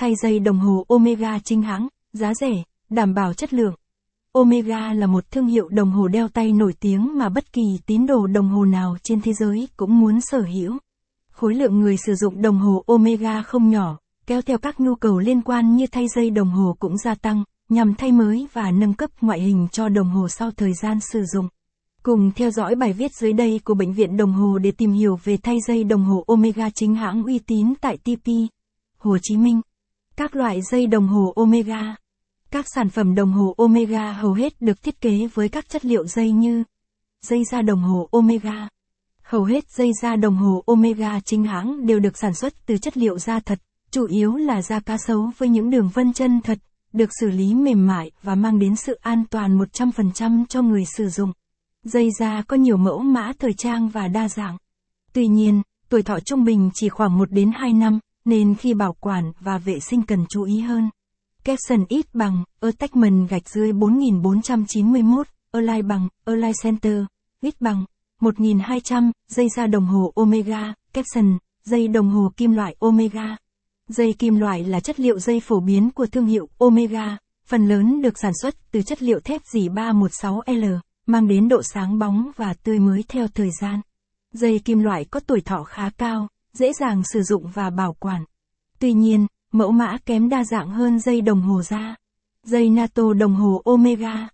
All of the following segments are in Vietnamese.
Thay dây đồng hồ Omega chính hãng, giá rẻ, đảm bảo chất lượng. Omega là một thương hiệu đồng hồ đeo tay nổi tiếng mà bất kỳ tín đồ đồng hồ nào trên thế giới cũng muốn sở hữu. Khối lượng người sử dụng đồng hồ Omega không nhỏ, kéo theo các nhu cầu liên quan như thay dây đồng hồ cũng gia tăng, nhằm thay mới và nâng cấp ngoại hình cho đồng hồ sau thời gian sử dụng. Cùng theo dõi bài viết dưới đây của Bệnh viện Đồng Hồ để tìm hiểu về thay dây đồng hồ Omega chính hãng uy tín tại TP, Hồ Chí Minh. Các loại dây đồng hồ Omega Các sản phẩm đồng hồ Omega hầu hết được thiết kế với các chất liệu dây như dây da đồng hồ Omega. Hầu hết dây da đồng hồ Omega chính hãng đều được sản xuất từ chất liệu da thật, chủ yếu là da cá sấu với những đường vân chân thật, được xử lý mềm mại và mang đến sự an toàn 100% cho người sử dụng. Dây da có nhiều mẫu mã thời trang và đa dạng. Tuy nhiên, tuổi thọ trung bình chỉ khoảng 1 đến 2 năm, nên khi bảo quản và vệ sinh cần chú ý hơn. Capson ít bằng, attachment gạch dưới 4491, Align bằng, Align Center, ít bằng, 1200, dây da đồng hồ Omega, Capson, dây đồng hồ kim loại Omega. Dây kim loại là chất liệu dây phổ biến của thương hiệu Omega, phần lớn được sản xuất từ chất liệu thép dỉ 316L, mang đến độ sáng bóng và tươi mới theo thời gian. Dây kim loại có tuổi thọ khá cao, dễ dàng sử dụng và bảo quản. Tuy nhiên, mẫu mã kém đa dạng hơn dây đồng hồ da. Dây NATO đồng hồ Omega.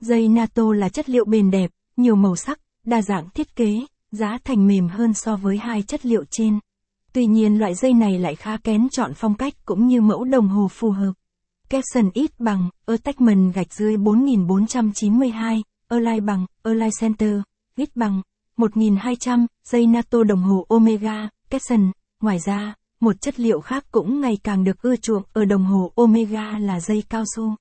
Dây NATO là chất liệu bền đẹp, nhiều màu sắc, đa dạng thiết kế, giá thành mềm hơn so với hai chất liệu trên. Tuy nhiên loại dây này lại khá kén chọn phong cách cũng như mẫu đồng hồ phù hợp. Capson ít bằng, attachment gạch dưới 4492, Align bằng, Align Center, ít bằng, 1200, dây NATO đồng hồ Omega, Capson. Ngoài ra, một chất liệu khác cũng ngày càng được ưa chuộng ở đồng hồ Omega là dây cao su.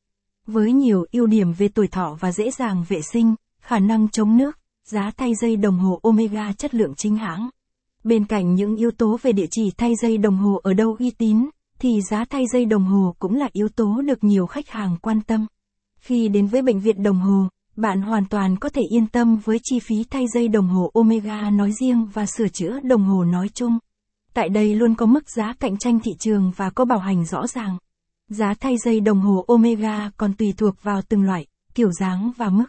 Với nhiều ưu điểm về tuổi thọ và dễ dàng vệ sinh, khả năng chống nước, giá thay dây đồng hồ Omega chất lượng chính hãng. Bên cạnh những yếu tố về địa chỉ thay dây đồng hồ ở đâu uy tín, thì giá thay dây đồng hồ cũng là yếu tố được nhiều khách hàng quan tâm. Khi đến với bệnh viện đồng hồ, bạn hoàn toàn có thể yên tâm với chi phí thay dây đồng hồ Omega nói riêng và sửa chữa đồng hồ nói chung. Tại đây luôn có mức giá cạnh tranh thị trường và có bảo hành rõ ràng. Giá thay dây đồng hồ Omega còn tùy thuộc vào từng loại, kiểu dáng và mức.